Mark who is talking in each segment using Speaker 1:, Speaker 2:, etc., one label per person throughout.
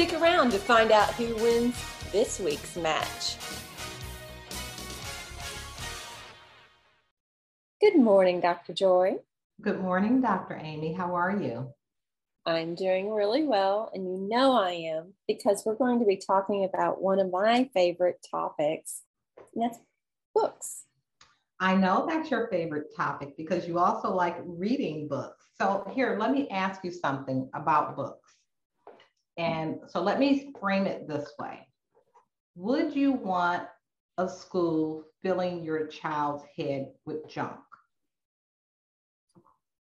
Speaker 1: Stick around to find out who wins this week's match. Good morning, Dr. Joy.
Speaker 2: Good morning, Dr. Amy. How are you?
Speaker 1: I'm doing really well, and you know I am because we're going to be talking about one of my favorite topics, and that's books.
Speaker 2: I know that's your favorite topic because you also like reading books. So, here, let me ask you something about books. And so let me frame it this way Would you want a school filling your child's head with junk?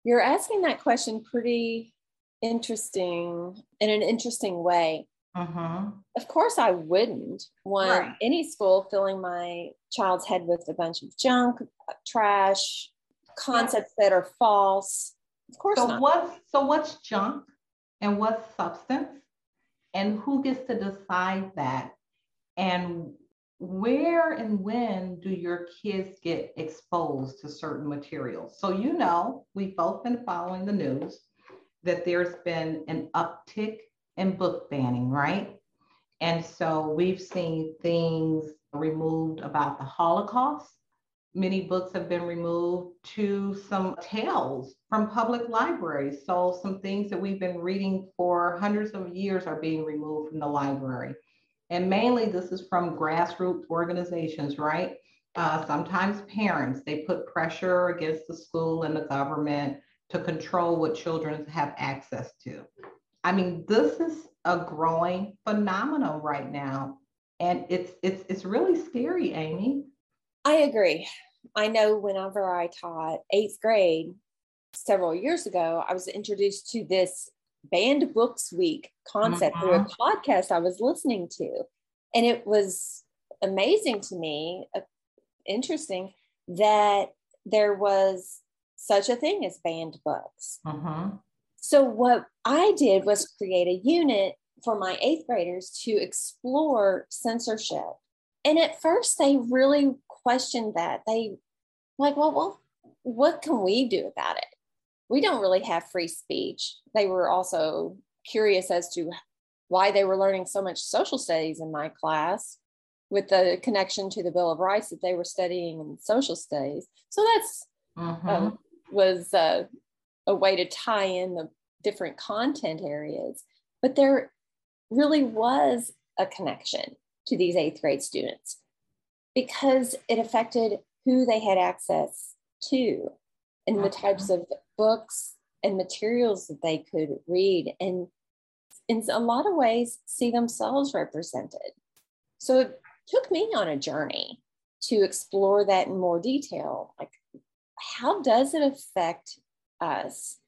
Speaker 1: You're asking that question pretty interesting in an interesting way.
Speaker 2: Mm-hmm.
Speaker 1: Of course, I wouldn't want
Speaker 2: Right.
Speaker 1: any school filling my child's head with a bunch of junk, trash, concepts that are false. Of course
Speaker 2: So
Speaker 1: not.
Speaker 2: what's so what's junk and what's substance? And who gets to decide that? And where and when do your kids get exposed to certain materials? So you know, we've both been following the news that there's been an uptick in book banning, right? And so we've seen things removed about the Holocaust. Many books have been removed to some tales from public libraries. So some things that we've been reading for hundreds of years are being removed from the library. And mainly this is from grassroots organizations, right? Uh, sometimes parents, they put pressure against the school and the government to control what children have access to. I mean, this is a growing phenomenon right now. And it's it's it's really scary, Amy.
Speaker 1: I agree. I know whenever I taught eighth grade several years ago, I was introduced to this banned books week concept through a podcast I was listening to. And it was amazing to me, uh, interesting that there was such a thing as banned books.
Speaker 2: Mhm.
Speaker 1: So, what I did was create a unit for my eighth graders to explore censorship. And at first, they really questioned that. They, like, well, well, what can we do about it? We don't really have free speech. They were also curious as to why they were learning so much social studies in my class with the connection to the Bill of Rights that they were studying in social studies. So that's
Speaker 2: Mhm.
Speaker 1: um, was uh, a way to tie in the different content areas. But there really was a connection to these eighth grade students because it affected who they had access to and the types of books and materials that they could read and in a lot of ways see themselves represented. So it took me on a journey to explore that in more detail. Like, how does it affect us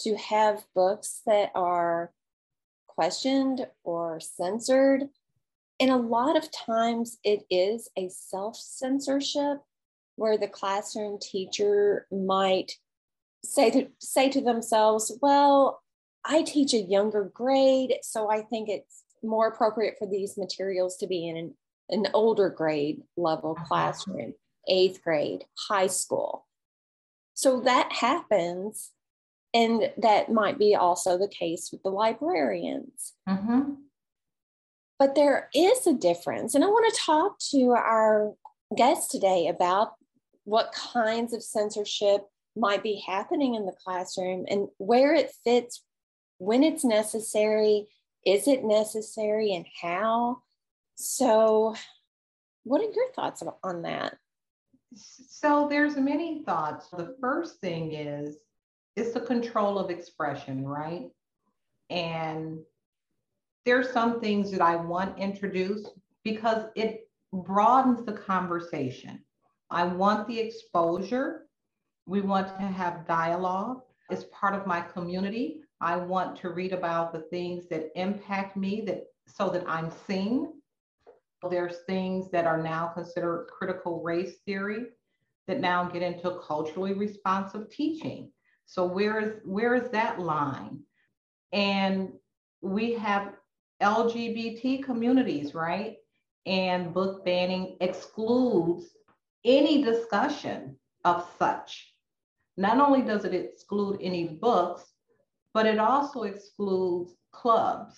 Speaker 1: to have books that are questioned or censored? And a lot of times it is a self censorship where the classroom teacher might say to, say to themselves, well, I teach a younger grade, so I think it's more appropriate for these materials to be in an, an older grade level classroom, eighth grade, high school. So that happens. And that might be also the case with the librarians.
Speaker 2: Mhm.
Speaker 1: But there is a difference. And I want to talk to our guest today about what kinds of censorship might be happening in the classroom and where it fits, when it's necessary, is it necessary, and how. So, what are your thoughts on that?
Speaker 2: So there's many thoughts. The first thing is it's the control of expression, right? And there's some things that I want introduced because it broadens the conversation. I want the exposure. We want to have dialogue as part of my community. I want to read about the things that impact me that so that I'm seen. There's things that are now considered critical race theory that now get into culturally responsive teaching. So where is where is that line? And we have LGBT communities, right? And book banning excludes any discussion of such. Not only does it exclude any books, but it also excludes clubs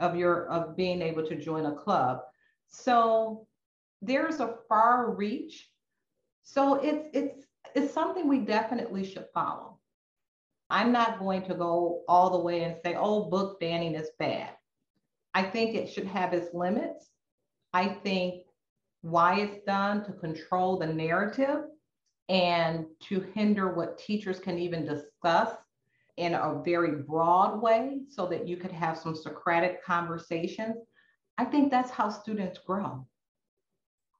Speaker 2: of your of being able to join a club. So there's a far reach. So it's it's it's something we definitely should follow. I'm not going to go all the way and say, oh, book banning is bad. I think it should have its limits. I think why it's done to control the narrative and to hinder what teachers can even discuss in a very broad way so that you could have some Socratic conversations. I think that's how students grow.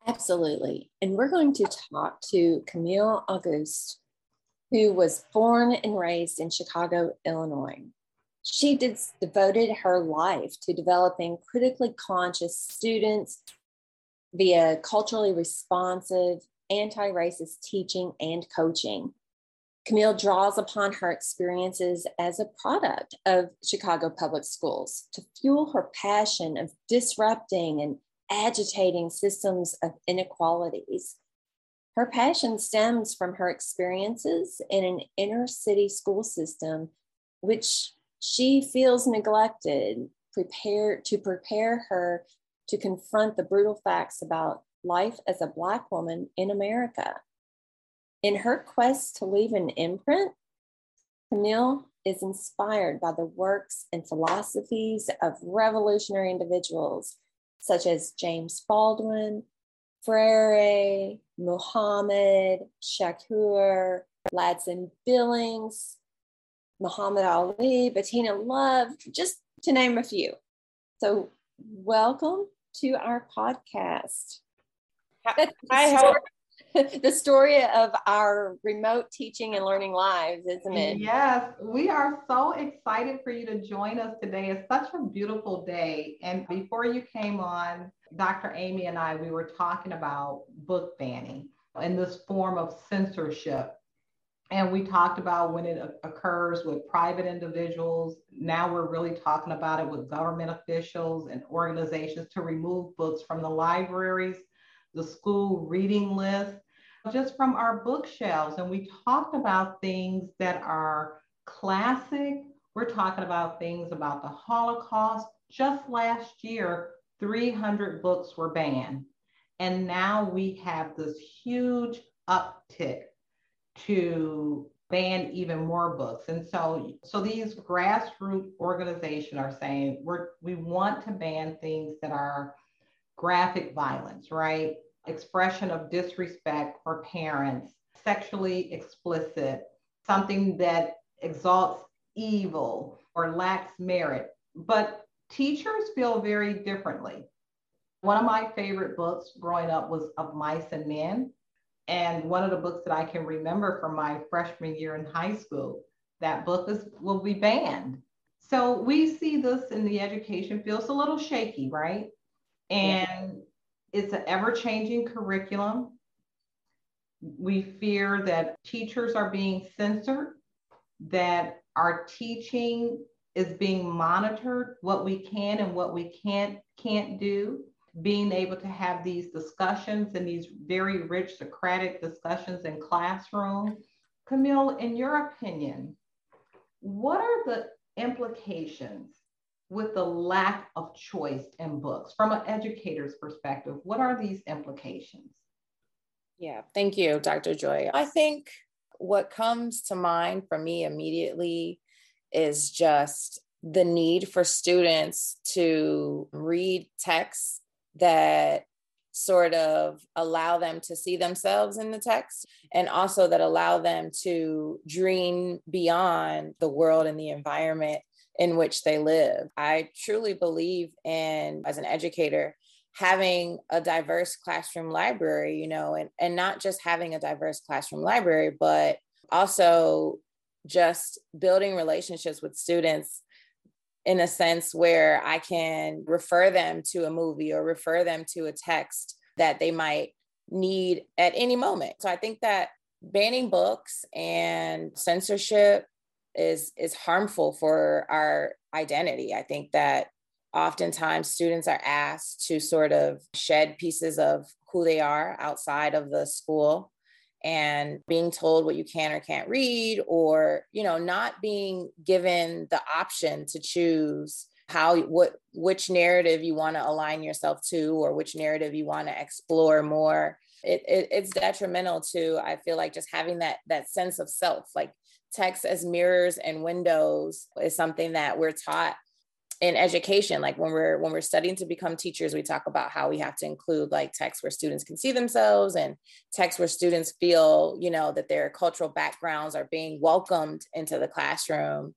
Speaker 1: Absolutely. And we're going to talk to Camille Auguste, who was born and raised in Chicago, Illinois. She did, devoted her life to developing critically conscious students via culturally responsive, anti racist teaching and coaching. Camille draws upon her experiences as a product of Chicago public schools to fuel her passion of disrupting and agitating systems of inequalities. Her passion stems from her experiences in an inner city school system, which she feels neglected, prepared to prepare her to confront the brutal facts about life as a Black woman in America. In her quest to leave an imprint, Camille is inspired by the works and philosophies of revolutionary individuals such as James Baldwin, Freire, Muhammad, Shakur, Ladson Billings, Muhammad Ali, Bettina Love, just to name a few. So, welcome to our podcast.
Speaker 3: I hope
Speaker 1: the story of our remote teaching and learning lives, isn't it?
Speaker 2: Yes, we are so excited for you to join us today. It's such a beautiful day. And before you came on, Dr. Amy and I, we were talking about book banning and this form of censorship. And we talked about when it occurs with private individuals. Now we're really talking about it with government officials and organizations to remove books from the libraries the school reading list, just from our bookshelves. And we talked about things that are classic. We're talking about things about the Holocaust. Just last year, 300 books were banned. And now we have this huge uptick to ban even more books. And so, so these grassroots organizations are saying we're, we want to ban things that are graphic violence, right? Expression of disrespect for parents, sexually explicit, something that exalts evil or lacks merit. But teachers feel very differently. One of my favorite books growing up was Of Mice and Men. And one of the books that I can remember from my freshman year in high school, that book is, will be banned. So we see this in the education field. It's a little shaky, right? And yeah. it's an ever changing curriculum. We fear that teachers are being censored, that our teaching is being monitored, what we can and what we can't can't do. Being able to have these discussions and these very rich Socratic discussions in classroom. Camille, in your opinion, what are the implications with the lack of choice in books? From an educator's perspective what are these implications?
Speaker 3: Yeah thank you dr joy. I think what comes to mind for me immediately is just the need for students to read texts that sort of allow them to see themselves in the text and also that allow them to dream beyond the world and the environment in which they live. I truly believe in, as an educator, having a diverse classroom library, you know, and, and not just having a diverse classroom library, but also just building relationships with students in a sense where I can refer them to a movie or refer them to a text that they might need at any moment. So I think that banning books and censorship is is harmful for our identity. I think that oftentimes students are asked to sort of shed pieces of who they are outside of the school and being told what you can or can't read or you know not being given the option to choose how what which narrative you want to align yourself to or which narrative you want to explore more it, it, it's detrimental to i feel like just having that that sense of self. Like text as mirrors and windows is something that we're taught in education like when we're when we're studying to become teachers we talk about how we have to include like texts where students can see themselves and texts where students feel you know that their cultural backgrounds are being welcomed into the classroom.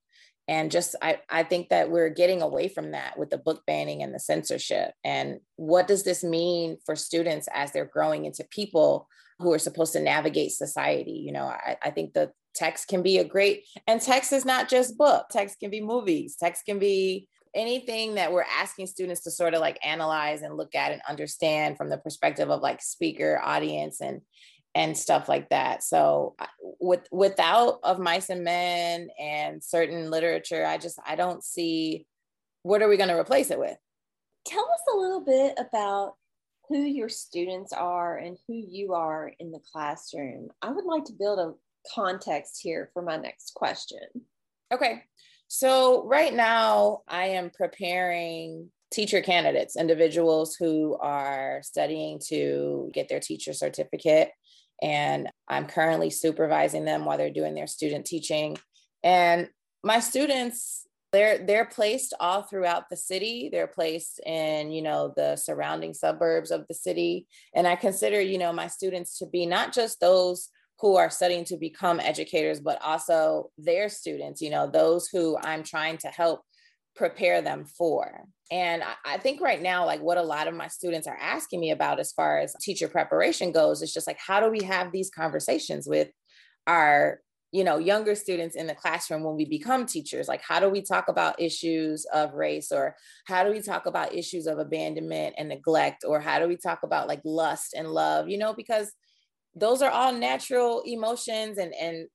Speaker 3: And just I, I think that we're getting away from that with the book banning and the censorship. And what does this mean for students as they're growing into people who are supposed to navigate society? You know i, I think the text can be a great and text is not just book. Text can be movies. Text can be anything that we're asking students to sort of like analyze and look at and understand from the perspective of like speaker audience and and stuff like that. So with without of mice and men and certain literature i just i don't see what are we going to replace it with.
Speaker 1: Tell us a little bit about who your students are and who you are in the classroom. I would like to build a context here for my next question.
Speaker 3: Okay so, right now, I am preparing teacher candidates, individuals who are studying to get their teacher certificate. And I'm currently supervising them while they're doing their student teaching. And my students, they're they're placed all throughout the city. They're placed in, you know, the surrounding suburbs of the city. And I consider, you know, my students to be not just those who are studying to become educators, but also their students, you know, those who I'm trying to help prepare them for. And I, think right now, like what a lot of my students are asking me about as far as teacher preparation goes, is just like, how do we have these conversations with our you know younger students in the classroom when we become teachers? Like how do we talk about issues of race or how do we talk about issues of abandonment and neglect? Or how do we talk about like lust and love? You know because those are all natural emotions and and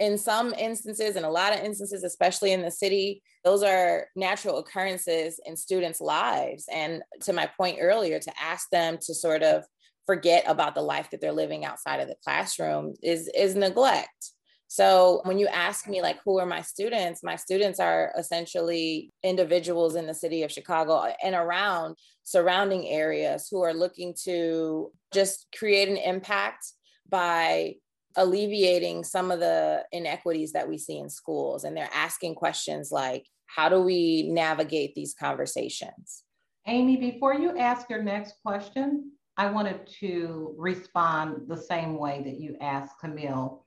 Speaker 3: in some instances in a lot of instances especially in the city those are natural occurrences in students lives. And to my point earlier to ask them to sort of forget about the life that they're living outside of the classroom is is neglect so when you ask me like who are my students my students are essentially individuals in the city of chicago uh, and around surrounding areas who are looking to just create an impact by alleviating some of the inequities that we see in schools. And they're asking questions like, how do we navigate these conversations?
Speaker 2: Amy, before you ask your next question, I wanted to respond the same way that you asked Camille.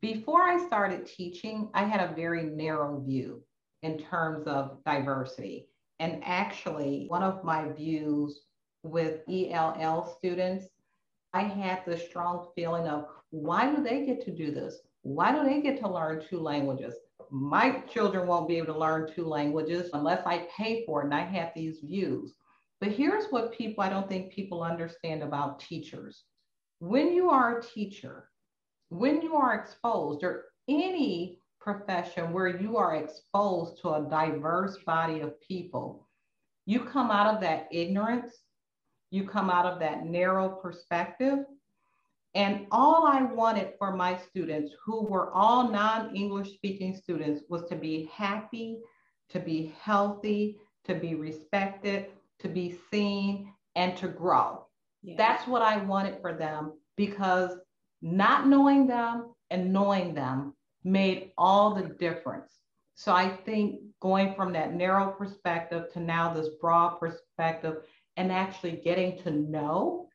Speaker 2: Before I started teaching, I had a very narrow view in terms of diversity. And actually, one of my views with ELL students I had the strong feeling of why do they get to do this? Why do they get to learn two languages? My children won't be able to learn two languages unless I pay for it. And I had these views. But here's what people, I don't think people understand about teachers. When you are a teacher, when you are exposed, or any profession where you are exposed to a diverse body of people, you come out of that ignorance you come out of that narrow perspective. And all I wanted for my students, who were all non English speaking students, was to be happy, to be healthy, to be respected, to be seen, and to grow. Yeah. That's what I wanted for them because not knowing them and knowing them made all the difference. So I think going from that narrow perspective to now this broad perspective and actually getting to know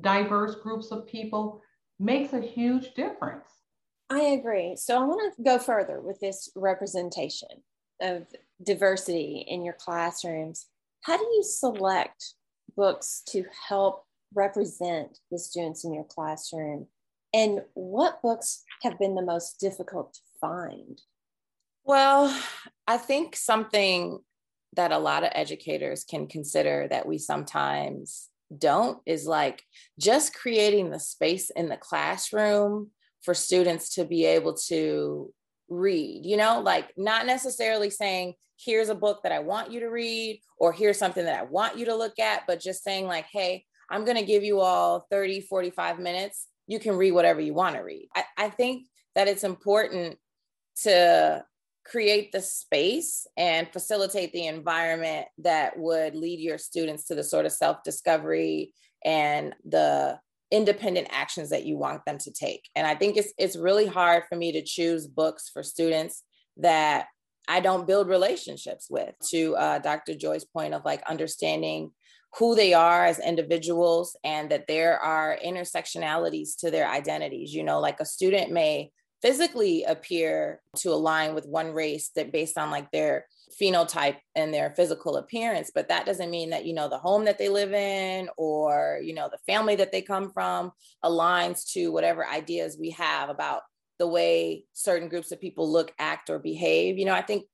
Speaker 2: diverse groups of people makes a huge difference.
Speaker 1: I agree. So I want to go further with this representation of diversity in your classrooms. How do you select books to help represent the students in your classroom? And what books have been the most difficult to find?
Speaker 3: Well, I think something that a lot of educators can consider that we sometimes don't is like just creating the space in the classroom for students to be able to read, you know, like not necessarily saying, here's a book that I want you to read, or here's something that I want you to look at, but just saying, like, hey, I'm going to give you all 30, 45 minutes. You can read whatever you want to read. I, I think that it's important to create the space and facilitate the environment that would lead your students to the sort of self discovery and the independent actions that you want them to take. And I think it's it's really hard for me to choose books for students that I don't build relationships with. To uh, Dr. Joy's point of like understanding who they are as individuals and that there are intersectionalities to their identities. You know, like a student may physically appear to align with one race that based on like their phenotype and their physical appearance but that doesn't mean that you know the home that they live in or you know the family that they come from aligns to whatever ideas we have about the way certain groups of people look act or behave you know i think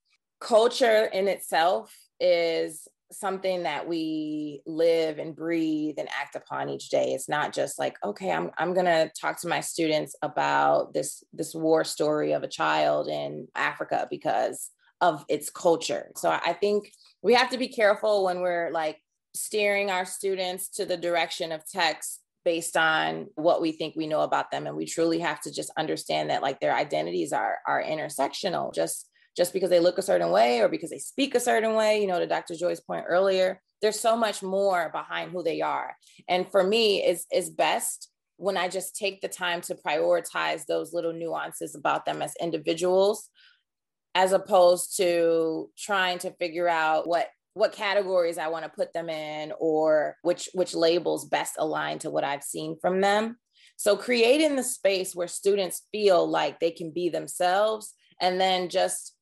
Speaker 3: culture in itself is something that we live and breathe and act upon each day. It's not just like okay i'm, I'm going to talk to my students about this this war story of a child in africa because of its culture. So i think we have to be careful when we're like steering our students to the direction of text based on what we think we know about them. And we truly have to just understand that like their identities are are intersectional. Just just because they look a certain way or because they speak a certain way, you know, to Dr. Joy's point earlier, there's so much more behind who they are. And for me, it's, it's best when I just take the time to prioritize those little nuances about them as individuals, as opposed to trying to figure out what what categories I want to put them in or which which labels best align to what I've seen from them. So creating the space where students feel like they can be themselves and then just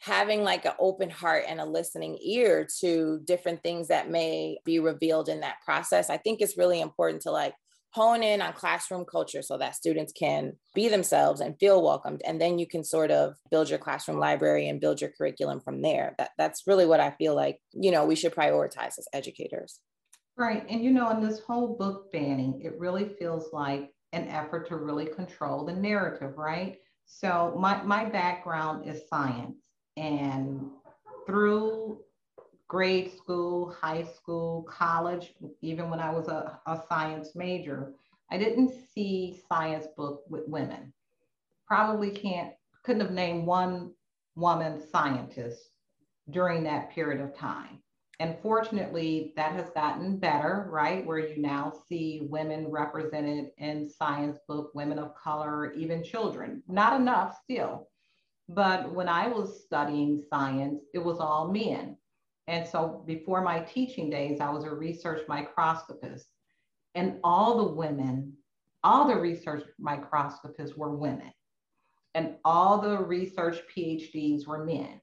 Speaker 3: having like an open heart and a listening ear to different things that may be revealed in that process i think it's really important to like hone in on classroom culture so that students can be themselves and feel welcomed and then you can sort of build your classroom library and build your curriculum from there. That, that's really what i feel like you know we should prioritize as educators.
Speaker 2: Right and you know in this whole book banning it really feels like an effort to really control the narrative right? So my, my background is science and through grade school, high school, college, even when I was a, a science major, I didn't see science book with women. Probably can't, couldn't have named one woman scientist during that period of time. And fortunately, that has gotten better, right? Where you now see women represented in science book, women of color, even children. Not enough still, but when I was studying science, it was all men. And so before my teaching days, I was a research microscopist. And all the women, all the research microscopists were women. And all the research PhDs were men.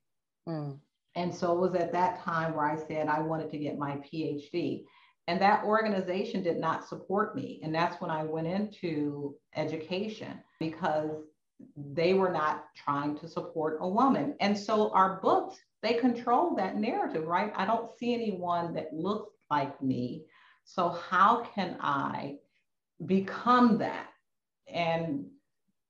Speaker 2: Mm. And so it was at that time where I said I wanted to get my PhD. And that organization did not support me. And that's when I went into education because they were not trying to support a woman. And so our books, they control that narrative, right? I don't see anyone that looks like me. So how can I become that? And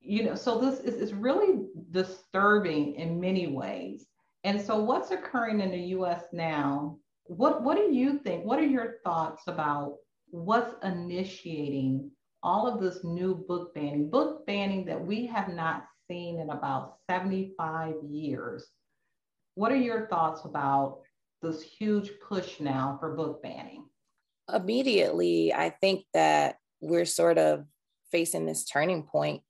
Speaker 2: you know, so this is, really disturbing in many ways. And so what's occurring in the US now? What what do you think? What are your thoughts about what's initiating all of this new book banning, book banning that we have not seen in about 75 years. What are your thoughts about this huge push now for book banning?
Speaker 3: Immediately, I think that we're sort of facing this turning point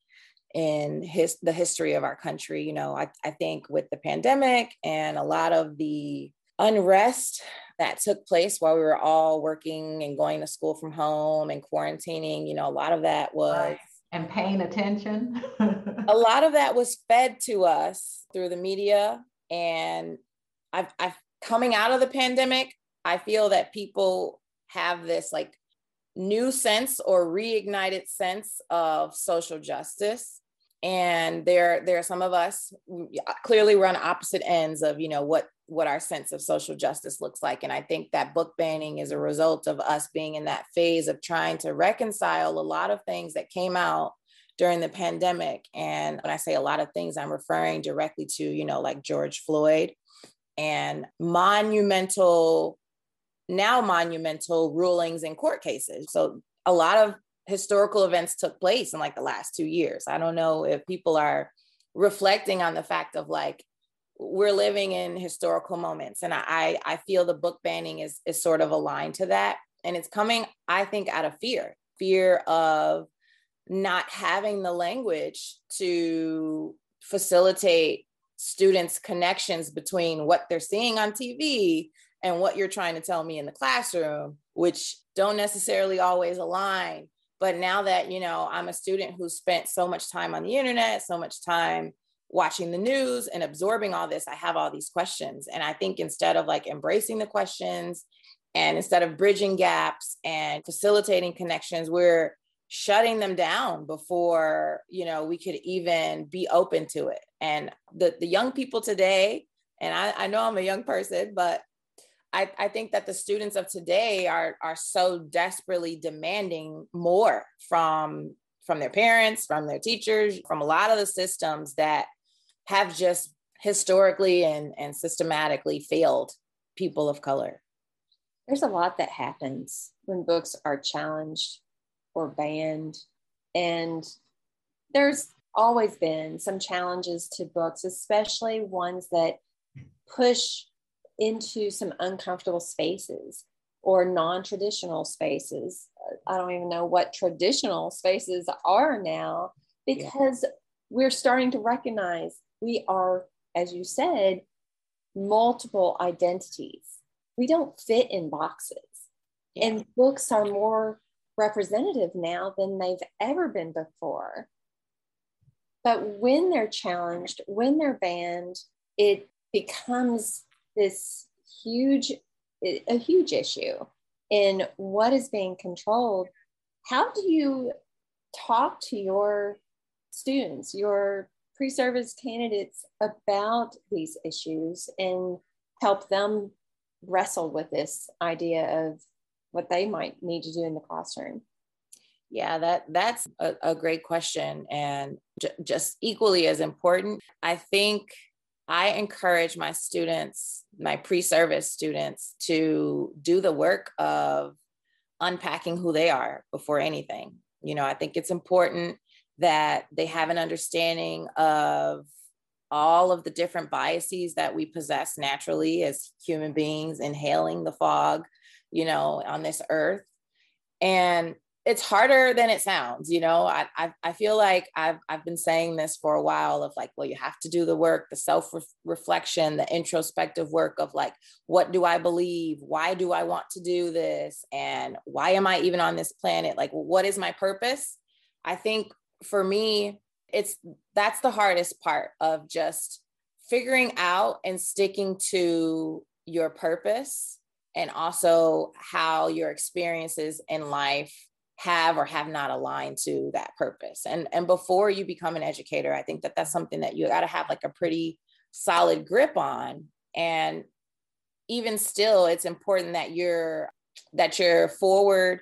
Speaker 3: in his the history of our country. You know, I, I think with the pandemic and a lot of the unrest that took place while we were all working and going to school from home and quarantining. You know, a lot of that was.
Speaker 2: And paying attention.
Speaker 3: a lot of that was fed to us through the media. And I've, I've coming out of the pandemic, I feel that people have this like new sense or reignited sense of social justice and there there are some of us mm, clearly we're on opposite ends of you know what what our sense of social justice looks like and i think that book banning is a result of us being in that phase of trying to reconcile a lot of things that came out during the pandemic and when i say a lot of things i'm referring directly to you know like george floyd and monumental now monumental rulings in court cases so a lot of historical events took place in like the last two years. I don't know if people are reflecting on the fact of like we're living in historical moments, and I I feel the book banning is is sort of aligned to that, and it's coming I think out of fear, fear of not having the language to facilitate students connections between what they're seeing on TV and what you're trying to tell me in the classroom which don't necessarily always align. But now that, you know, I'm a student who spent so much time on the internet, so much time watching the news and absorbing all this, I have all these questions. And I think instead of like embracing the questions and instead of bridging gaps and facilitating connections, we're shutting them down before, you know, we could even be open to it. And the, the young people today, and I, I know I'm a young person, but I, I think that the students of today are are so desperately demanding more from from their parents, from their teachers, from a lot of the systems that have just historically and, and systematically failed people of color.
Speaker 1: There's a lot that happens when books are challenged or banned. And there's always been some challenges to books, especially ones that push into some uncomfortable spaces or non traditional spaces. I don't even know what traditional spaces are now because yeah. we're starting to recognize we are, as you said, multiple identities. We don't fit in boxes. Yeah. And books are more representative now than they've ever been before. But when they're challenged, when they're banned, it becomes this huge, a huge issue in what is being controlled. How do you talk to your students, your pre service candidates about these issues and help them wrestle with this idea of what they might need to do in the classroom?
Speaker 3: Yeah, that that's a, a great question and j- just equally as important. I think I encourage my students, my pre service students, to do the work of unpacking who they are before anything. You know, I think it's important that they have an understanding of all of the different biases that we possess naturally as human beings inhaling the fog, you know, on this earth. And it's harder than it sounds you know? I, I, I feel like I've, I've been saying this for a while of like well you have to do the work the self reflection the introspective work of like what do i believe? Why do i want to do this? And why am i even on this planet? Like what is my purpose? I think for me it's that's the hardest part of just figuring out and sticking to your purpose and also how your experiences in life have or have not aligned to that purpose. And and before you become an educator i think that that's something that you got to have like a pretty solid grip on. And even still it's important that you're that you're forward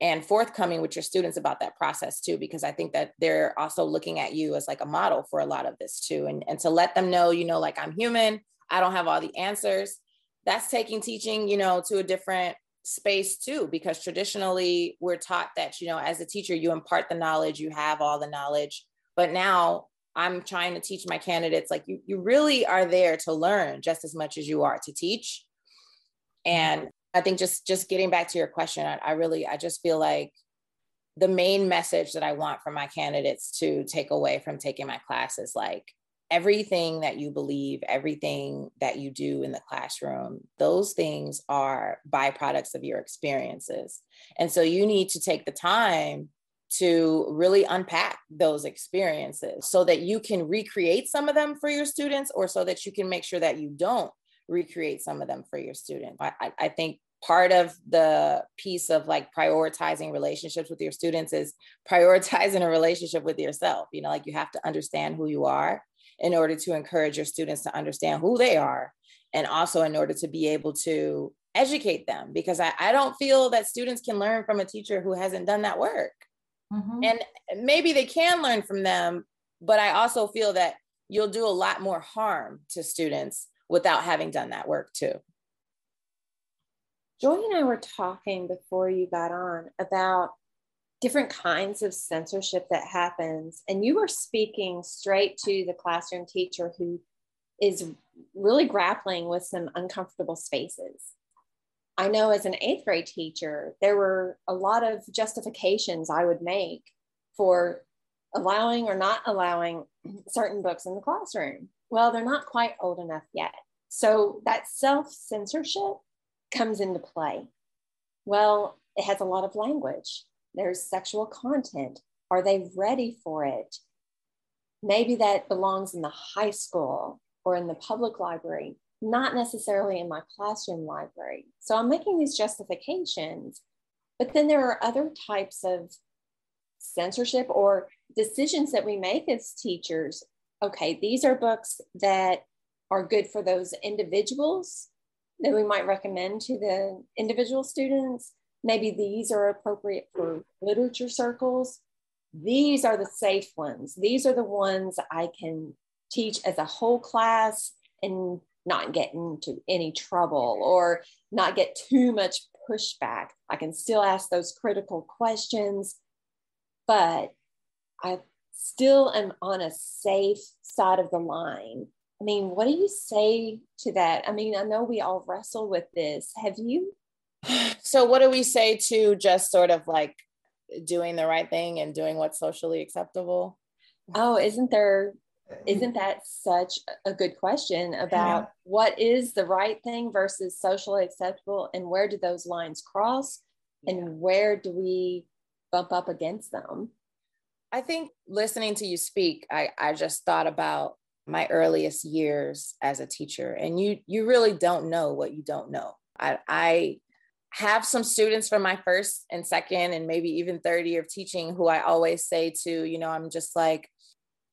Speaker 3: and forthcoming with your students about that process too because i think that they're also looking at you as like a model for a lot of this too and and to let them know you know like i'm human i don't have all the answers. That's taking teaching you know to a different space too because traditionally we're taught that you know as a teacher you impart the knowledge you have all the knowledge but now i'm trying to teach my candidates like you, you really are there to learn just as much as you are to teach. And i think just just getting back to your question I, I really i just feel like the main message that i want from my candidates to take away from taking my class is like everything that you believe, everything that you do in the classroom, those things are byproducts of your experiences. And so you need to take the time to really unpack those experiences so that you can recreate some of them for your students or so that you can make sure that you don't recreate some of them for your students. I, I think part of the piece of like prioritizing relationships with your students is prioritizing a relationship with yourself. You know, like you have to understand who you are in order to encourage your students to understand who they are and also in order to be able to educate them because I, I don't feel that students can learn from a teacher who hasn't done that work mm-hmm. and maybe they can learn from them but i also feel that you'll do a lot more harm to students without having done that work too
Speaker 1: joy and i were talking before you got on about different kinds of censorship that happens. And you are speaking straight to the classroom teacher who is really grappling with some uncomfortable spaces. I know as an eighth grade teacher, there were a lot of justifications I would make for allowing or not allowing certain books in the classroom. Well, they're not quite old enough yet. So that self censorship comes into play. Well, it has a lot of language there's sexual content. Are they ready for it? Maybe that belongs in the high school or in the public library, not necessarily in my classroom library. So I'm making these justifications. But then there are other types of censorship or decisions that we make as teachers. Okay, these are books that are good for those individuals that we might recommend to the individual students maybe these are appropriate for literature circles. These are the safe ones. These are the ones I can teach as a whole class and not get into any trouble or not get too much pushback. I can still ask those critical questions, but I still am on a safe side of the line. I mean, what do you say to that? I mean, I know we all wrestle with this. Have you?
Speaker 3: So, what do we say to just sort of like doing the right thing and doing what's socially acceptable?
Speaker 1: Oh, isn't there? Mm-hmm. Isn't that such a good question about yeah. what is the right thing versus socially acceptable and where do those lines cross and where do we bump up against them?
Speaker 3: I think listening to you speak, I, I just thought about my earliest years as a teacher and you you really don't know what you don't know. I, I have some students from my first and second and maybe even third year of teaching who I always say to, you know, I'm just like,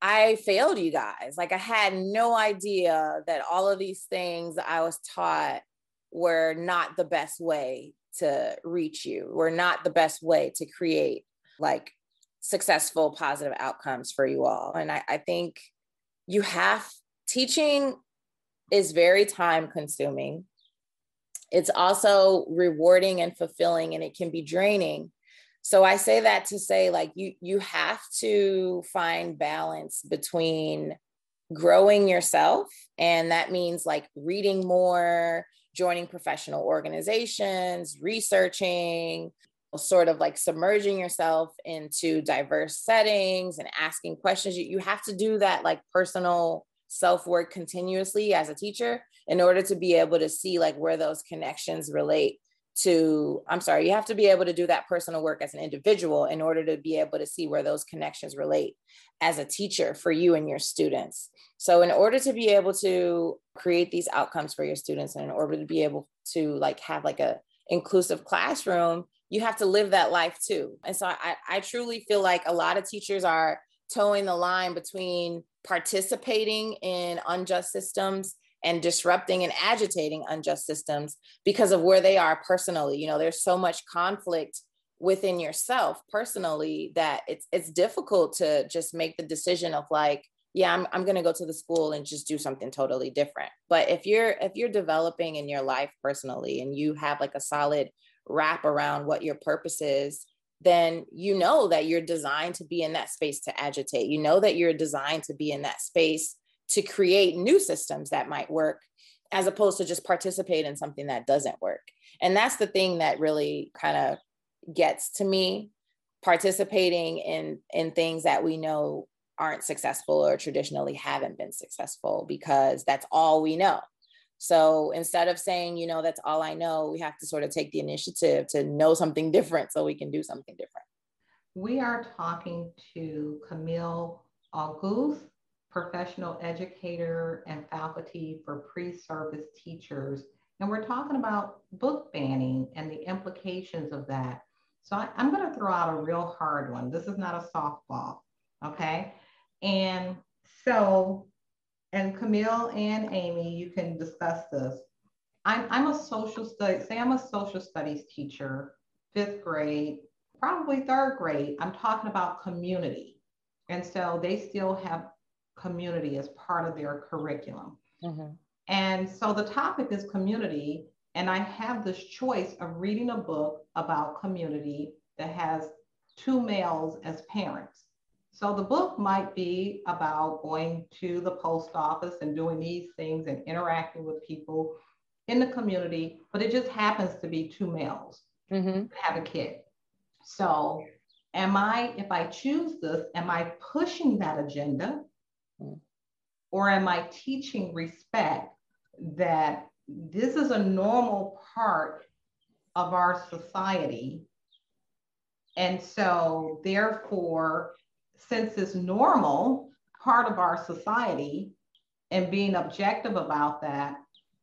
Speaker 3: I failed you guys. Like I had no idea that all of these things I was taught were not the best way to reach you, were not the best way to create like successful positive outcomes for you all. And I, I think you have teaching is very time consuming. It's also rewarding and fulfilling and it can be draining. So i say that to say like you you have to find balance between growing yourself and that means like reading more joining professional organizations researching sort of like submerging yourself into diverse settings and asking questions. You, you have to do that like personal self work continuously as a teacher in order to be able to see like where those connections relate to i'm sorry you have to be able to do that personal work as an individual in order to be able to see where those connections relate as a teacher for you and your students. So in order to be able to create these outcomes for your students and in order to be able to like have like a inclusive classroom you have to live that life too and so i i truly feel like a lot of teachers are toeing the line between participating in unjust systems and disrupting and agitating unjust systems because of where they are personally. You know, there's so much conflict within yourself personally that it's it's difficult to just make the decision of like yeah i'm, I'm to go to the school and just do something totally different but if you're if you're developing in your life personally and you have like a solid wrap around what your purpose is then you know that you're designed to be in that space to agitate. You know that you're designed to be in that space to create new systems that might work as opposed to just participate in something that doesn't work. And that's the thing that really kind of gets to me participating in in things that we know aren't successful or traditionally haven't been successful because that's all we know. So instead of saying, you know, that's all I know, we have to sort of take the initiative to know something different so we can do something different.
Speaker 2: We are talking to Camille Auguste, professional educator and faculty for pre-service teachers. And we're talking about book banning and the implications of that. So I, am going to throw out a real hard one. This is not a softball, okay? And so and Camille and Amy, you can discuss this. I'm, I'm a social studies, say I'm a social studies teacher, fifth grade, probably third grade. I'm talking about community. And so they still have community as part of their curriculum. Mm-hmm. And so the topic is community. And I have this choice of reading a book about community that has two males as parents. So the book might be about going to the post office and doing these things and interacting with people in the community, but it just happens to be two males mm-hmm. have a kid. So am I, if I choose this, am I pushing that agenda? Mm. Or am I teaching respect that this is a normal part of our society? And so, therefore, since it's normal, part of our society, and being objective about that,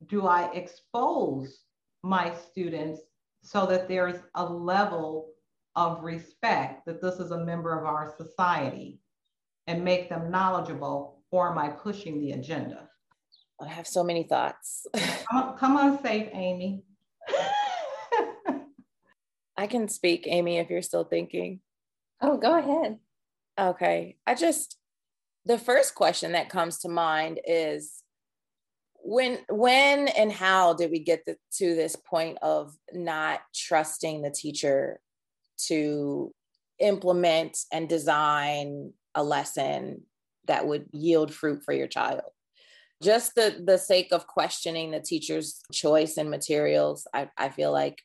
Speaker 2: do I expose my students so that there's a level of respect that this is a member of our society and make them knowledgeable, or am I pushing the agenda?
Speaker 3: I have so many thoughts.
Speaker 2: come, on, come on, safe Amy.
Speaker 3: I can speak, Amy, if you're still thinking.
Speaker 1: Oh, go ahead.
Speaker 3: Okay. I just, the first question that comes to mind is when when and how did we get the, to this point of not trusting the teacher to implement and design a lesson that would yield fruit for your child just the the sake of questioning the teacher's choice and materials i, I feel like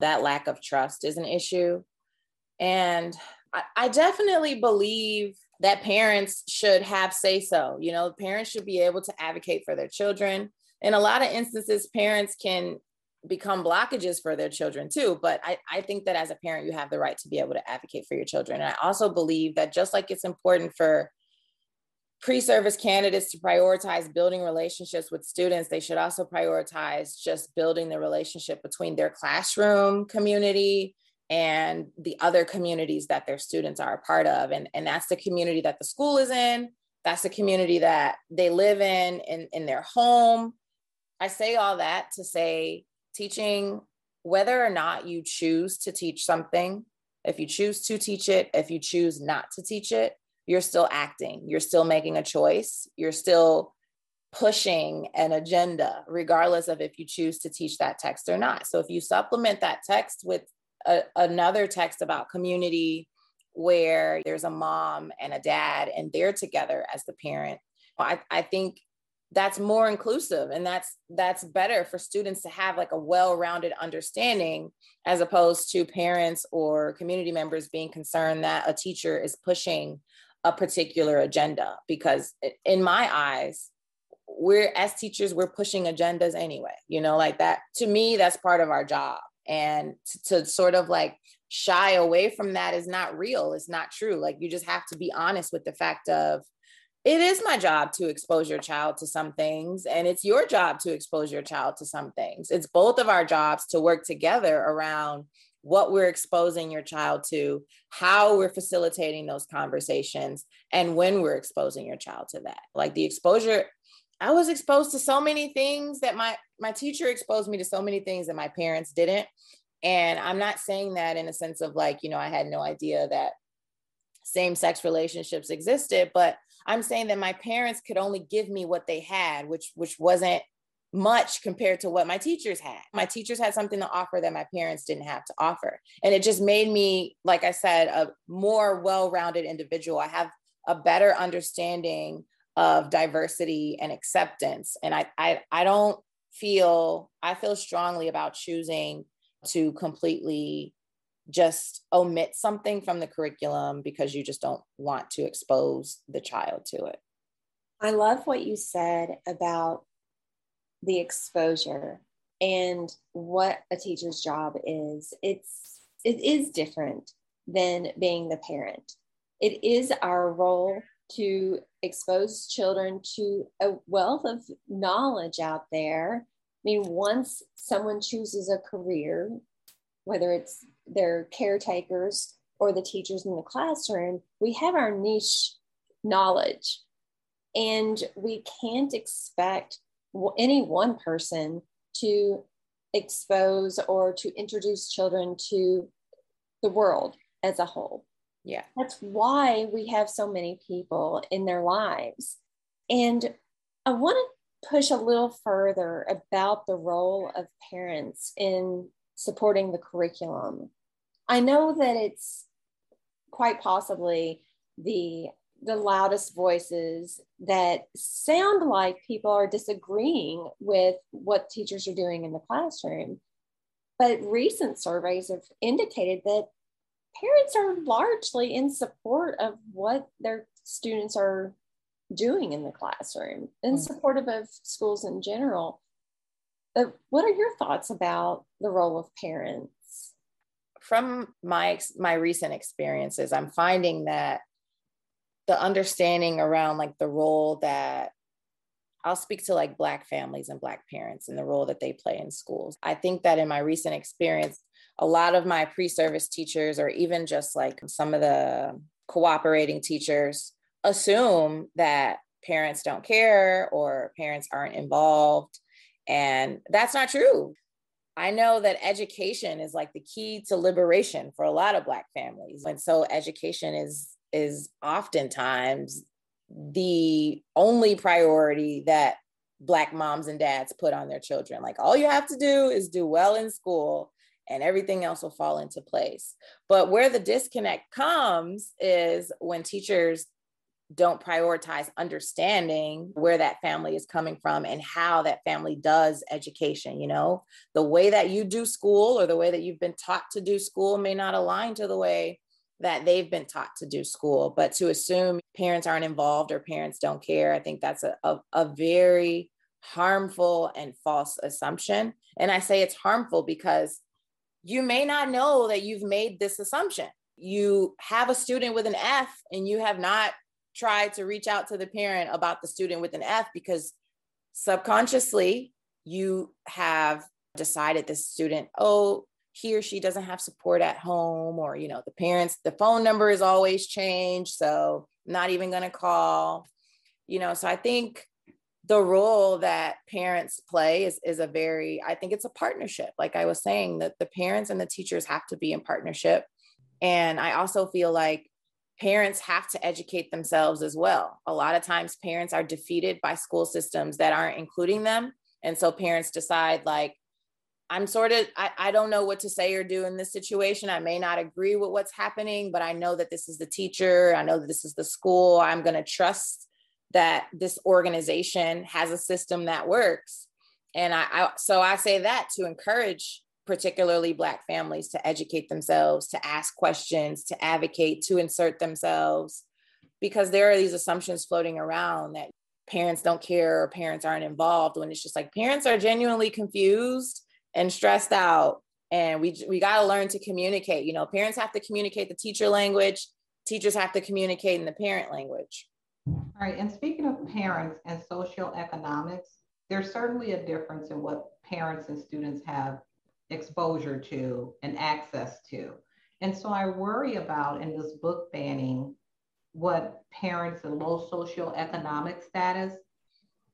Speaker 3: that lack of trust is an issue and I, definitely believe that parents should have say so. You know, parents should be able to advocate for their children. In a lot of instances, parents can become blockages for their children too. But I, I think that as a parent, you have the right to be able to advocate for your children. And I also believe that just like it's important for pre-service candidates to prioritize building relationships with students they should also prioritize just building the relationship between their classroom community and the other communities that their students are a part of. And, and that's the community that the school is in. That's the community that they live in, in, in their home. I say all that to say teaching, whether or not you choose to teach something, if you choose to teach it, if you choose not to teach it, you're still acting, you're still making a choice, you're still pushing an agenda, regardless of if you choose to teach that text or not. So if you supplement that text with a, another text about community where there's a mom and a dad and they're together as the parent. I, I think that's more inclusive and that's that's better for students to have like a well-rounded understanding as opposed to parents or community members being concerned that a teacher is pushing a particular agenda because in my eyes we're as teachers we're pushing agendas anyway you know like that to me that's part of our job and to, to sort of like shy away from that is not real it's not true. Like you just have to be honest with the fact of it is my job to expose your child to some things and it's your job to expose your child to some things. It's both of our jobs to work together around what we're exposing your child to how we're facilitating those conversations and when we're exposing your child to that. Like the exposure I was exposed to so many things that my my teacher exposed me to so many things that my parents didn't. And I'm not saying that in a sense of like, you know, I had no idea that same sex relationships existed, but I'm saying that my parents could only give me what they had, which which wasn't much compared to what my teachers had. My teachers had something to offer that my parents didn't have to offer. And it just made me, like I said, a more well-rounded individual. I have a better understanding of diversity and acceptance. And I, I, I don't feel, I feel strongly about choosing to completely just omit something from the curriculum because you just don't want to expose the child to it.
Speaker 1: I love what you said about the exposure and what a teacher's job is. It's it is different than being the parent. It is our role to expose children to a wealth of knowledge out there. I mean, once someone chooses a career, whether it's their caretakers or the teachers in the classroom, we have our niche knowledge. And we can't expect any one person to expose or to introduce children to the world as a whole.
Speaker 3: Yeah.
Speaker 1: That's why we have so many people in their lives. And I want to push a little further about the role of parents in supporting the curriculum. I know that it's quite possibly the the loudest voices that sound like people are disagreeing with what teachers are doing in the classroom. But recent surveys have indicated that parents are largely in support of what their students are doing in the classroom and mm-hmm. supportive of schools in general. But what are your thoughts about the role of parents?
Speaker 3: From my my recent experiences, I'm finding that the understanding around like the role that I'll speak to like Black families and Black parents and the role that they play in schools. I think that in my recent experience, a lot of my pre service teachers, or even just like some of the cooperating teachers, assume that parents don't care or parents aren't involved. And that's not true. I know that education is like the key to liberation for a lot of Black families. And so education is is oftentimes the only priority that black moms and dads put on their children like all you have to do is do well in school and everything else will fall into place but where the disconnect comes is when teachers don't prioritize understanding where that family is coming from and how that family does education you know the way that you do school or the way that you've been taught to do school may not align to the way that they've been taught to do school. But to assume parents aren't involved or parents don't care, I think that's a, a, a very harmful and false assumption. And I say it's harmful because you may not know that you've made this assumption. You have a student with an F and you have not tried to reach out to the parent about the student with an F because subconsciously you have decided this student, oh, he or she doesn't have support at home or you know the parents the phone number is always changed so not even going to call you know so i think the role that parents play is, is a very i think it's a partnership like i was saying that the parents and the teachers have to be in partnership and i also feel like parents have to educate themselves as well a lot of times parents are defeated by school systems that aren't including them and so parents decide like I'm sort of, I, I don't know what to say or do in this situation. I may not agree with what's happening, but I know that this is the teacher. I know that this is the school. I'm going to trust that this organization has a system that works. And I, I, so I say that to encourage particularly Black families to educate themselves, to ask questions, to advocate, to insert themselves, because there are these assumptions floating around that parents don't care or parents aren't involved when it's just like parents are genuinely confused and stressed out and we we got to learn to communicate you know parents have to communicate the teacher language teachers have to communicate in the parent language
Speaker 2: all right and speaking of parents and social economics there's certainly a difference in what parents and students have exposure to and access to and so i worry about in this book banning what parents in low socioeconomic status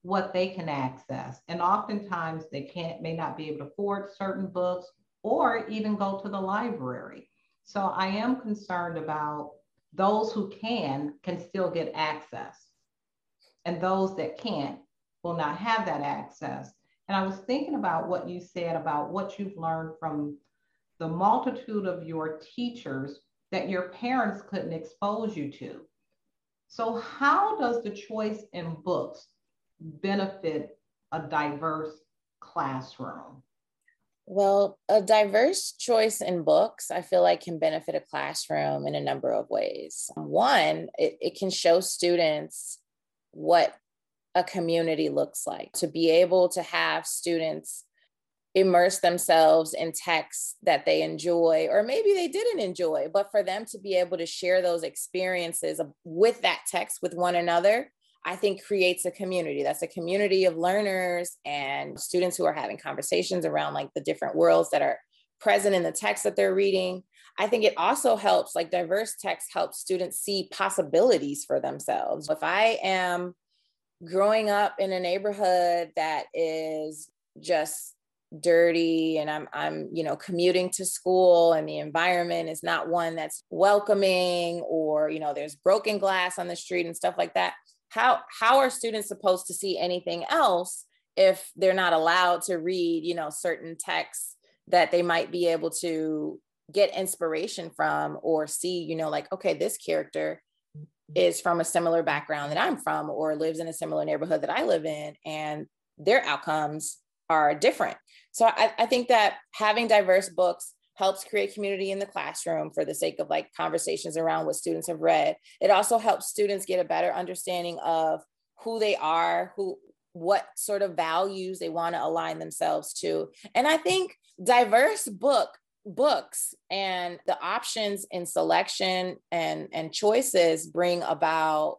Speaker 2: what they can access. And oftentimes they can't, may not be able to afford certain books or even go to the library. So I am concerned about those who can, can still get access. And those that can't will not have that access. And I was thinking about what you said about what you've learned from the multitude of your teachers that your parents couldn't expose you to. So, how does the choice in books benefit a diverse classroom?
Speaker 3: Well, a diverse choice in books, I feel like can benefit a classroom in a number of ways. One, it, it can show students what a community looks like, to be able to have students immerse themselves in texts that they enjoy, or maybe they didn't enjoy, but for them to be able to share those experiences with that text with one another I think creates a community. That's a community of learners and students who are having conversations around like the different worlds that are present in the text that they're reading. I think it also helps, like diverse text helps students see possibilities for themselves. If I am growing up in a neighborhood that is just dirty and I'm I'm you know commuting to school and the environment is not one that's welcoming or you know there's broken glass on the street and stuff like that how how are students supposed to see anything else if they're not allowed to read you know certain texts that they might be able to get inspiration from or see you know like okay this character is from a similar background that i'm from or lives in a similar neighborhood that i live in and their outcomes are different. So I, I think that having diverse books helps create community in the classroom for the sake of like conversations around what students have read. It also helps students get a better understanding of who they are, who what sort of values they want to align themselves to. And I think diverse book books and the options in selection and and choices bring about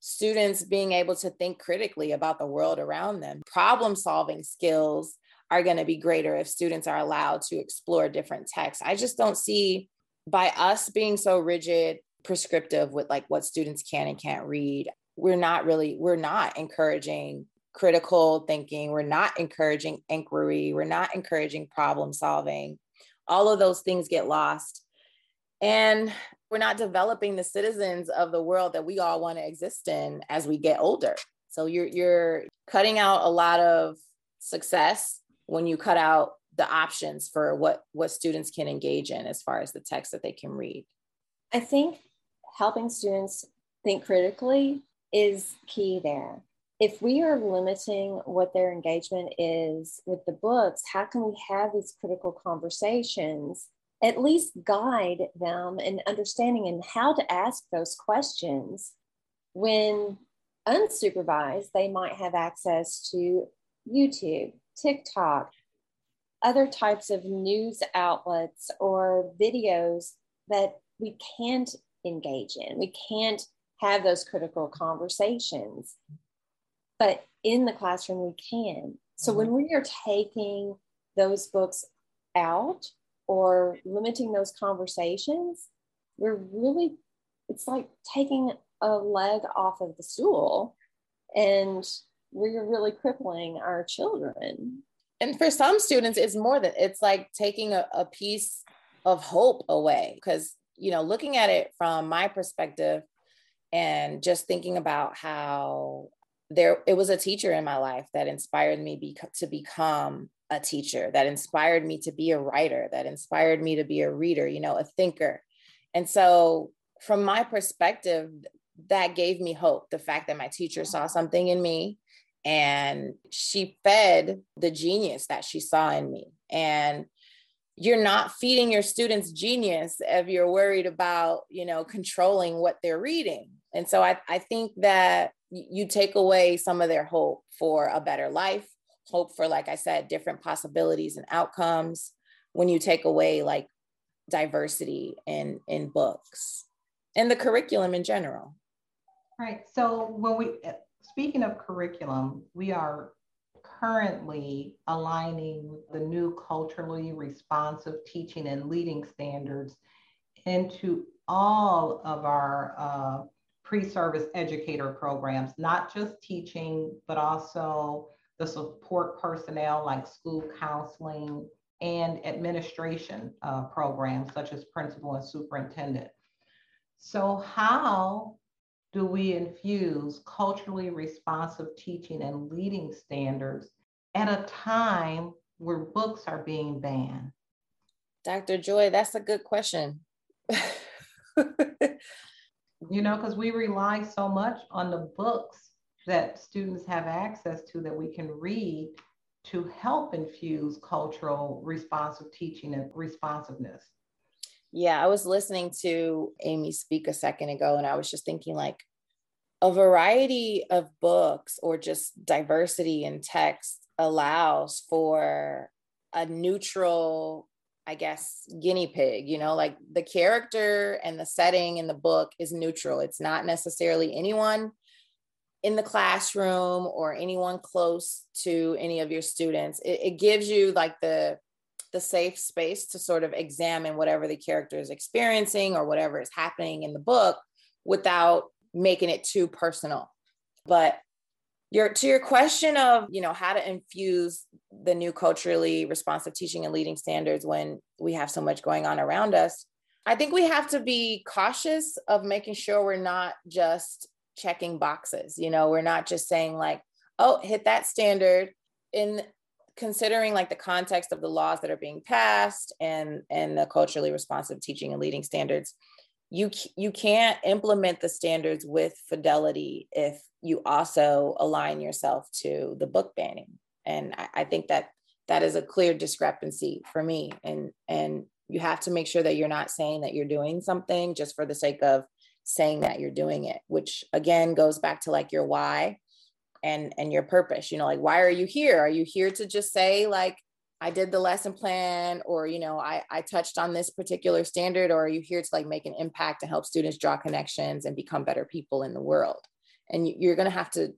Speaker 3: students being able to think critically about the world around them problem solving skills are going to be greater if students are allowed to explore different texts. I just don't see by us being so rigid, prescriptive with like what students can and can't read, we're not really, we're not encouraging critical thinking. We're not encouraging inquiry. We're not encouraging problem solving. All of those things get lost. And we're not developing the citizens of the world that we all want to exist in as we get older. So you're you're cutting out a lot of success when you cut out the options for what what students can engage in as far as the text that they can read?
Speaker 1: I think helping students think critically is key there. If we are limiting what their engagement is with the books how can we have these critical conversations at least guide them in understanding and how to ask those questions when unsupervised they might have access to youtube TikTok, other types of news outlets or videos that we can't engage in. We can't have those critical conversations. But in the classroom, we can. So mm-hmm. when we are taking those books out or limiting those conversations, we're really, it's like taking a leg off of the stool and we're really crippling our children.
Speaker 3: And for some students, it's more than it's like taking a, a piece of hope away. Because, you know, looking at it from my perspective and just thinking about how there it was a teacher in my life that inspired me be, to become a teacher that inspired me to be a writer that inspired me to be a reader you know a thinker and so from my perspective that gave me hope the fact that my teacher saw something in me and she fed the genius that she saw in me. And you're not feeding your students genius if you're worried about you know controlling what they're reading. And so i, I think that you take away some of their hope for a better life hope for like i said different possibilities and outcomes when you take away like diversity in in books and the curriculum in general.
Speaker 2: Right. So when we speaking of curriculum, we are currently aligning the new culturally responsive teaching and leading standards into all of our uh, pre-service educator programs, not just teaching, but also the support personnel like school counseling and administration uh, programs such as principal and superintendent. So how do we infuse culturally responsive teaching and leading standards at a time where books are being banned?
Speaker 3: Dr. Joy, that's a good question.
Speaker 2: you know, because we rely so much on the books that students have access to that we can read to help infuse cultural responsive teaching and responsiveness?
Speaker 3: Yeah, I was listening to Amy speak a second ago, and I was just thinking like a variety of books or just diversity in text allows for a neutral I guess, guinea pig, you know, like the character and the setting in the book is neutral. It's not necessarily anyone in the classroom or anyone close to any of your students. It, it gives you like the the safe space to sort of examine whatever the character is experiencing or whatever is happening in the book without making it too personal. But your to your question of you know how to infuse the new culturally responsive teaching and leading standards when we have so much going on around us i think we have to be cautious of making sure we're not just checking boxes you know we're not just saying like oh hit that standard in considering like the context of the laws that are being passed and and the culturally responsive teaching and leading standards you you can't implement the standards with fidelity if you also align yourself to the book banning. And I, I, think that that is a clear discrepancy for me. And and you have to make sure that you're not saying that you're doing something just for the sake of saying that you're doing it which again goes back to like your why and and your purpose you know like why are you here? Are you here to just say like I did the lesson plan or you know I I touched on this particular standard or are you here to like make an impact to help students draw connections and become better people in the world? And you're going to have to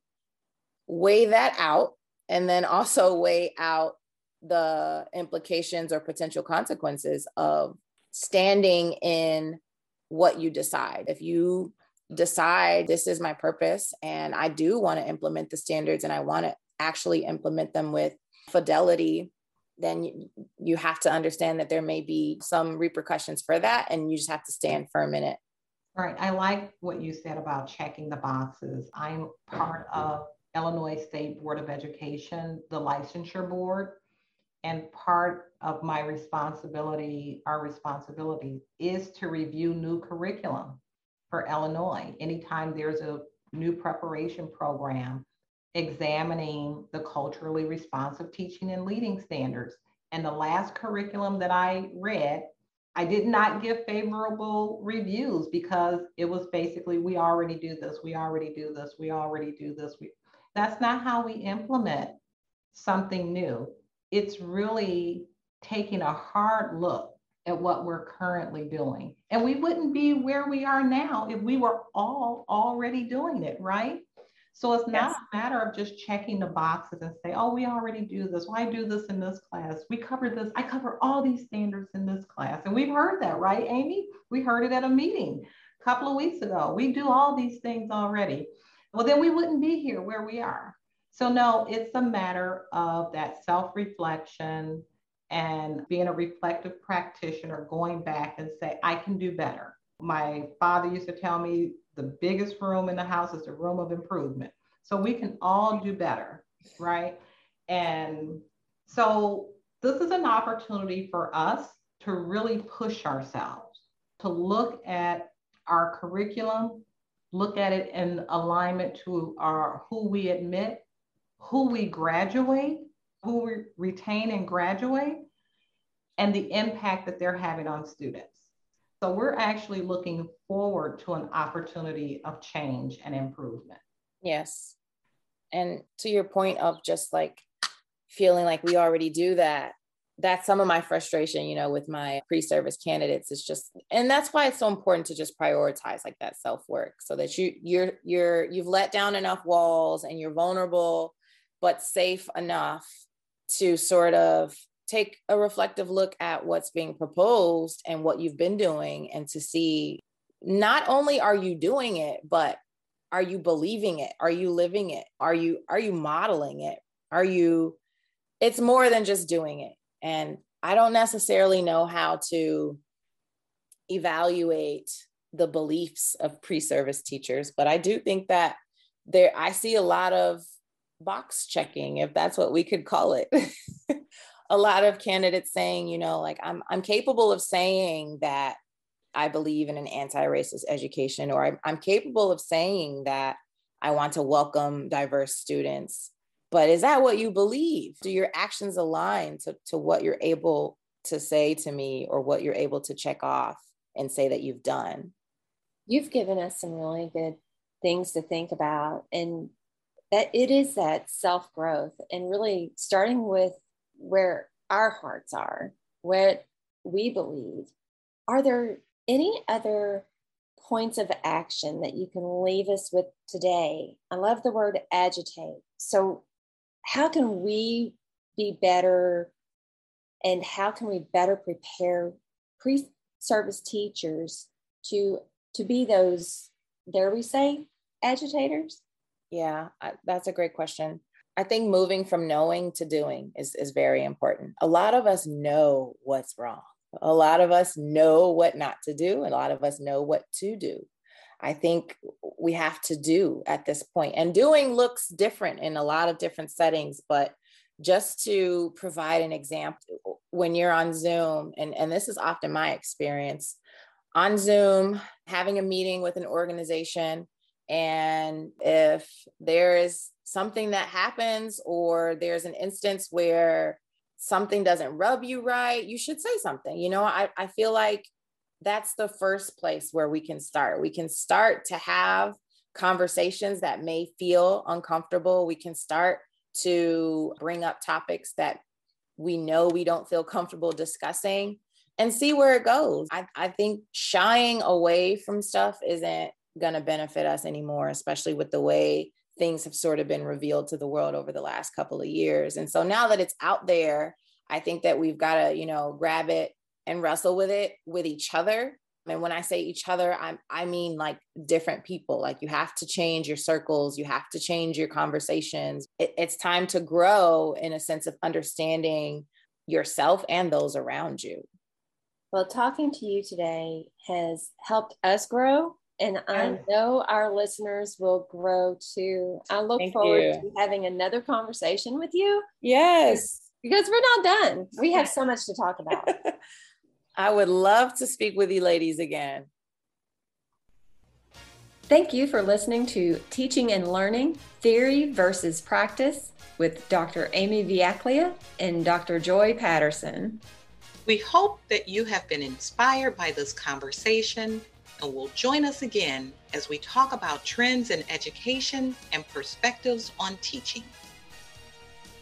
Speaker 3: weigh that out and then also weigh out the implications or potential consequences of standing in what you decide. If you decide this is my purpose and I do want to implement the standards and I want to actually implement them with fidelity then you, have to understand that there may be some repercussions for that and you just have to stand firm in it.
Speaker 2: Right i like what you said about checking the boxes. I'm part of illinois state board of education the licensure board and part of my responsibility our responsibility is to review new curriculum for illinois anytime there's a new preparation program examining the culturally responsive teaching and leading standards. And the last curriculum that I read, I did not give favorable reviews because it was basically, we already do this, we already do this, we already do this. We, that's not how we implement something new. It's really taking a hard look at what we're currently doing. And we wouldn't be where we are now if we were all already doing it, right? So it's not yes. a matter of just checking the boxes and say, oh, we already do this. Well, do this in this class. We cover this. I cover all these standards in this class. And we've heard that, right, Amy? We heard it at a meeting a couple of weeks ago. We do all these things already. Well, then we wouldn't be here where we are. So, no, it's a matter of that self reflection and being a reflective practitioner, going back and say, I can do better. My father used to tell me the biggest room in the house is the room of improvement. So we can all do better, right? And so this is an opportunity for us to really push ourselves, to look at our curriculum, look at it in alignment to our who we admit, who we graduate, who we retain and graduate, and the impact that they're having on students. So we're actually looking forward to an opportunity of change and improvement.
Speaker 3: Yes. And to your point of just like feeling like we already do that, that's some of my frustration, you know, with my pre-service candidates. It's just, and that's why it's so important to just prioritize like that self-work so that you you're you're you've let down enough walls and you're vulnerable but safe enough to sort of take a reflective look at what's being proposed and what you've been doing and to see not only are you doing it but are you believing it? Are you living it? Are you are you modeling it? Are you it's more than just doing it. And i don't necessarily know how to evaluate the beliefs of pre-service teachers but i do think that there i see a lot of box checking if that's what we could call it a lot of candidates saying, you know, like I'm I'm capable of saying that I believe in an anti-racist education, or I'm, I'm capable of saying that I want to welcome diverse students. but is that what you believe? Do your actions align to, to what you're able to say to me or what you're able to check off and say that you've done?
Speaker 1: You've given us some really good things to think about. And that it is that self growth and really starting with where our hearts are, what we believe. Are there any other points of action that you can leave us with today? I love the word agitate. So, how can we be better and how can we better prepare pre service teachers to to be those dare we say agitators
Speaker 3: yeah I, that's a great question. I think moving from knowing to doing is, is very important. A lot of us know what's wrong. A lot of us know what not to do. A lot of us know what to do. I think we have to do at this point. And doing looks different in a lot of different settings but just to provide an example when you're on zoom and, and this is often my experience on zoom having a meeting with an organization and if there is something that happens or there's an instance where something doesn't rub you right you should say something. You know i, I feel like that's the first place where we can start. We can start to have conversations that may feel uncomfortable. We can start to bring up topics that we know we don't feel comfortable discussing and see where it goes. I, I think shying away from stuff isn't going to benefit us anymore, especially with the way things have sort of been revealed to the world over the last couple of years. And so now that it's out there, I think that we've got to, you know, grab it and wrestle with it with each other and when I say each other, I, I mean like different people. Like you have to change your circles, you have to change your conversations. It, it's time to grow in a sense of understanding yourself and those around you.
Speaker 1: Well, talking to you today has helped us grow. And I know our listeners will grow too. I look Thank forward you. to having another conversation with you.
Speaker 3: Yes.
Speaker 1: Because we're not done. We have so much to talk about.
Speaker 3: I would love to speak with you ladies again.
Speaker 1: Thank you for listening to Teaching and Learning Theory versus Practice with Dr. Amy Vujaklija and Dr. Joy Patterson.
Speaker 2: We hope that you have been inspired by this conversation and will join us again as we talk about trends in education and perspectives on teaching.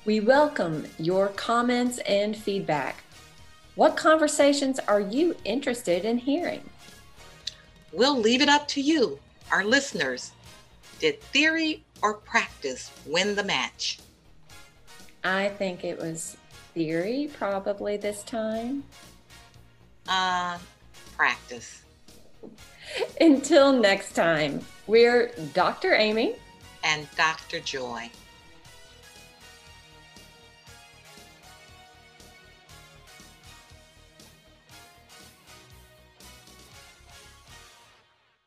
Speaker 1: We welcome your comments and feedback. What conversations are you interested in hearing?
Speaker 2: We'll leave it up to you, our listeners. Did theory or practice win the match?
Speaker 1: I think it was theory probably this time.
Speaker 2: Uh, practice.
Speaker 1: Until next time, we're Dr. Amy
Speaker 2: and Dr. Joy.